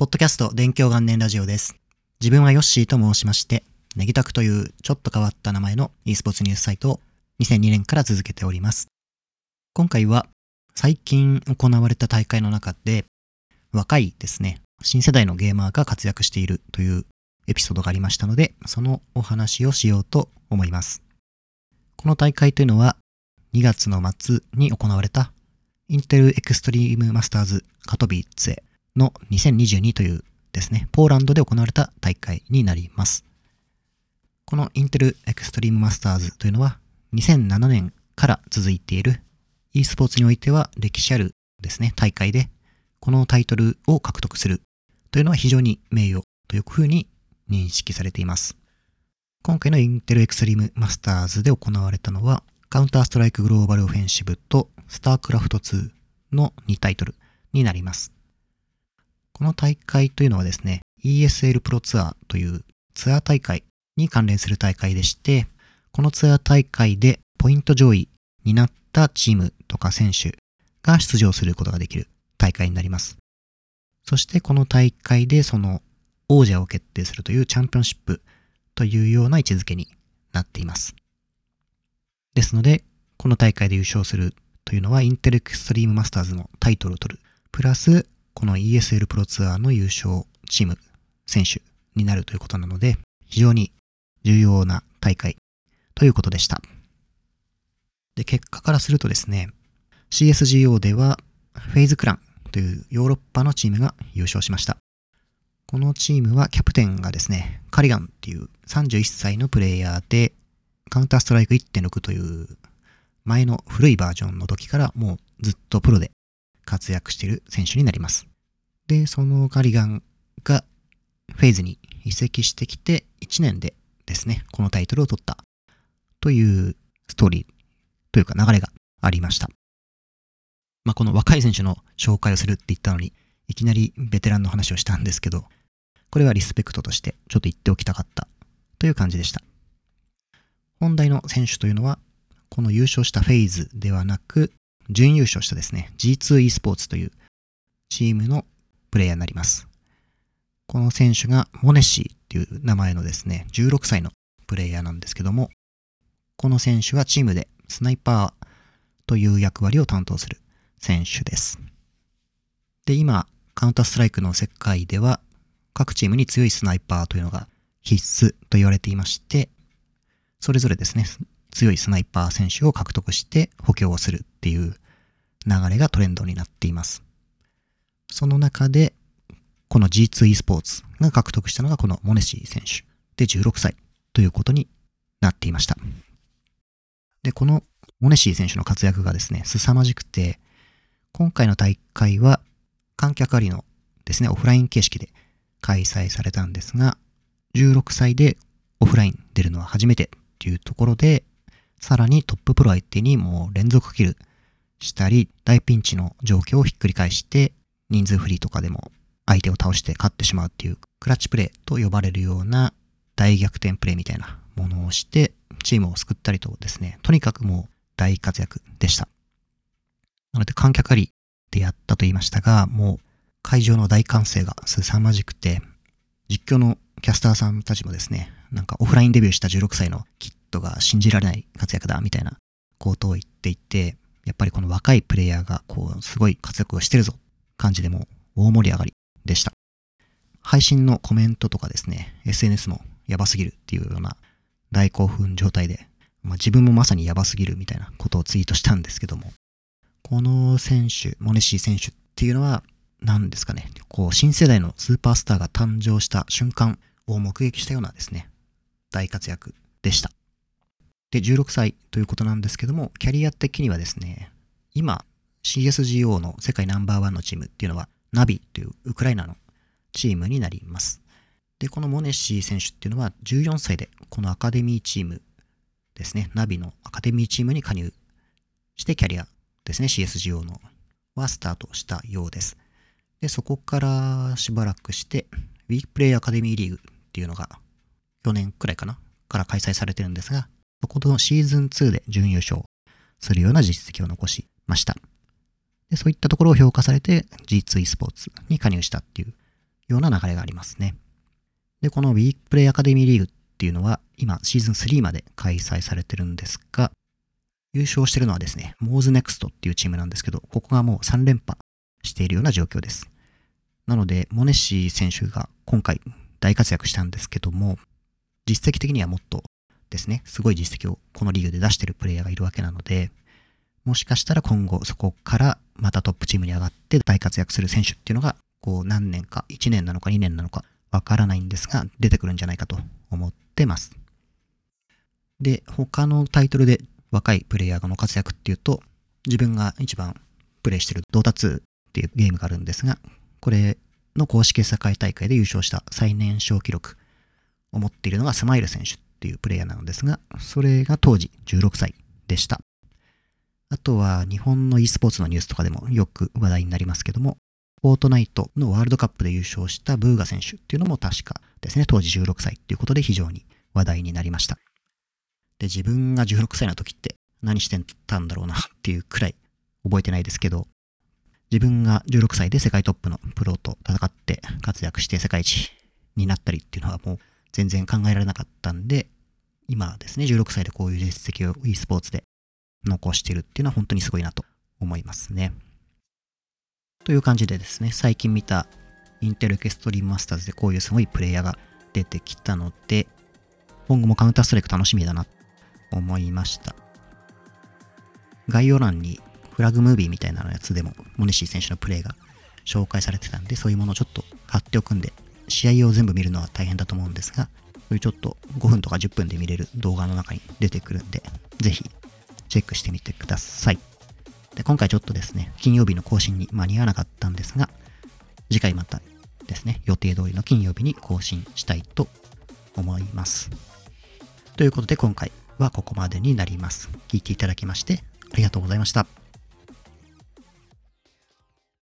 ポッドキャスト勉強元年ラジオです。自分はヨッシーと申しまして、ネギタクというちょっと変わった名前の e スポーツニュースサイトを2002年から続けております。今回は最近行われた大会の中で若いですね、新世代のゲーマーが活躍しているというエピソードがありましたので、そのお話をしようと思います。この大会というのは2月の末に行われたIntel Extreme Masters カトヴィツェの2022というですね、ポーランドで行われた大会になります。この Intel Extreme Masters というのは2007年から続いている e スポーツにおいては歴史あるですね、大会でこのタイトルを獲得するというのは非常に名誉というふうに認識されています。今回の Intel Extreme Masters で行われたのはカウンターストライクグローバルオフェンシブとスタークラフト2の2タイトルになります。この大会というのはですね、ESL プロツアーというツアー大会に関連する大会でして、このツアー大会でポイント上位になったチームとか選手が出場することができる大会になります。そしてこの大会でその王者を決定するというチャンピオンシップというような位置づけになっています。ですので、この大会で優勝するというのは Intel Extreme Masters のタイトルを取る。プラス、この ESL プロツアーの優勝チーム、選手になるということなので、非常に重要な大会ということでした。で、結果からするとですね、CSGO では FaZe Clan というヨーロッパのチームが優勝しました。このチームはキャプテンがですね、カリガンっていう31歳のプレイヤーで、カウンターストライク1.6という前の古いバージョンの時からもうずっとプロで活躍している選手になります。で、そのカリガンがフェイズに移籍してきて1年でですね、このタイトルを取ったというストーリーというか流れがありました。まあ、この若い選手の紹介をするって言ったのに、いきなりベテランの話をしたんですけど、これはリスペクトとしてちょっと言っておきたかったという感じでした。本題の選手というのは、この優勝したフェイズではなく、準優勝したですね、G2e スポーツというチームのプレイヤーになります。この選手がモネシーっていう名前のですね、16歳のプレイヤーなんですけども、この選手はチームでスナイパーという役割を担当する選手です。で、今、カウンターストライクの世界では、各チームに強いスナイパーというのが必須と言われていまして、それぞれですね、強いスナイパー選手を獲得して補強をするっていう流れがトレンドになっています。その中で、この G2e スポーツが獲得したのがこのモネシー選手で16歳ということになっていました。で、このモネシー選手の活躍がですね、凄まじくて、今回の大会は観客ありのですね、オフライン形式で開催されたんですが、16歳でオフライン出るのは初めてっていうところで、さらにトッププロ相手にもう連続キルしたり、大ピンチの状況をひっくり返して、人数フリーとかでも相手を倒して勝ってしまうっていうクラッチプレーと呼ばれるような大逆転プレーみたいなものをして、チームを救ったりとですね、とにかくもう大活躍でした。なので観客ありでやったと言いましたが、もう会場の大歓声が凄まじくて、実況のキャスターさんたちもですね、なんかオフラインデビューした16歳のキッドが信じられない活躍だみたいなことを言っていて、やっぱりこの若いプレイヤーがこうすごい活躍をしてるぞ感じでも大盛り上がりでした。配信のコメントとかですね、SNS もやばすぎるっていうような大興奮状態で、まあ、自分もまさにやばすぎるみたいなことをツイートしたんですけども、この選手、モネシー選手っていうのは、何ですかね、こう、新世代のスーパースターが誕生した瞬間を目撃したようなですね、大活躍でした。で、16歳ということなんですけども、キャリア的にはですね、今、CSGO の世界ナンバーワンのチームっていうのは、ナビというウクライナのチームになります。で、このモネシー選手っていうのは14歳でこのアカデミーチームですね、ナビのアカデミーチームに加入してキャリアですね、CSGO のはスタートしたようです。で、そこからしばらくして、ウィークプレイアカデミーリーグっていうのが去年くらいかなから開催されてるんですが、そこのシーズン2で準優勝するような実績を残しました。で、そういったところを評価されて G2 スポーツに加入したっていうような流れがありますね。で、このウィークプレイアカデミーリーグっていうのは今シーズン3まで開催されてるんですが、優勝してるのはですね、モーズネクストっていうチームなんですけど、ここがもう3連覇しているような状況です。なので、モネシー選手が今回大活躍したんですけども、実績的にはもっとですね、すごい実績をこのリーグで出してるプレイヤーがいるわけなので、もしかしたら今後そこからまたトップチームに上がって大活躍する選手っていうのが、こう何年か、1年なのか2年なのかわからないんですが、出てくるんじゃないかと思ってます。で、他のタイトルで若いプレイヤーの活躍っていうと、自分が一番プレイしてるドータ2っていうゲームがあるんですが、これの公式世界大会で優勝した最年少記録を持っているのがスマイル選手っていうプレイヤーなのですが、それが当時16歳でした。あとは日本の e スポーツのニュースとかでもよく話題になりますけども、フォートナイトのワールドカップで優勝したブーガ選手っていうのも確かですね、当時16歳っていうことで非常に話題になりました。で、自分が16歳の時って何してたんだろうなっていうくらい覚えてないですけど、自分が16歳で世界トップのプロと戦って活躍して世界一になったりっていうのはもう全然考えられなかったんで、今ですね、16歳でこういう実績を e スポーツで残してるっていうのは本当にすごいなと思いますね。という感じでですね、最近見たインテルケストリーマスターズでこういうすごいプレイヤーが出てきたので、今後もカウンターストライク楽しみだなと思いました。概要欄にフラグムービーみたいなのやつでも、モネシー選手のプレイが紹介されてたんで、そういうものをちょっと貼っておくんで、試合を全部見るのは大変だと思うんですが、そういうちょっと5分とか10分で見れる動画の中に出てくるんで、ぜひチェックしてみてください。で、今回ちょっとですね、金曜日の更新に間に合わなかったんですが、次回またですね、予定通りの金曜日に更新したいと思います。ということで今回はここまでになります。聞いていただきましてありがとうございました。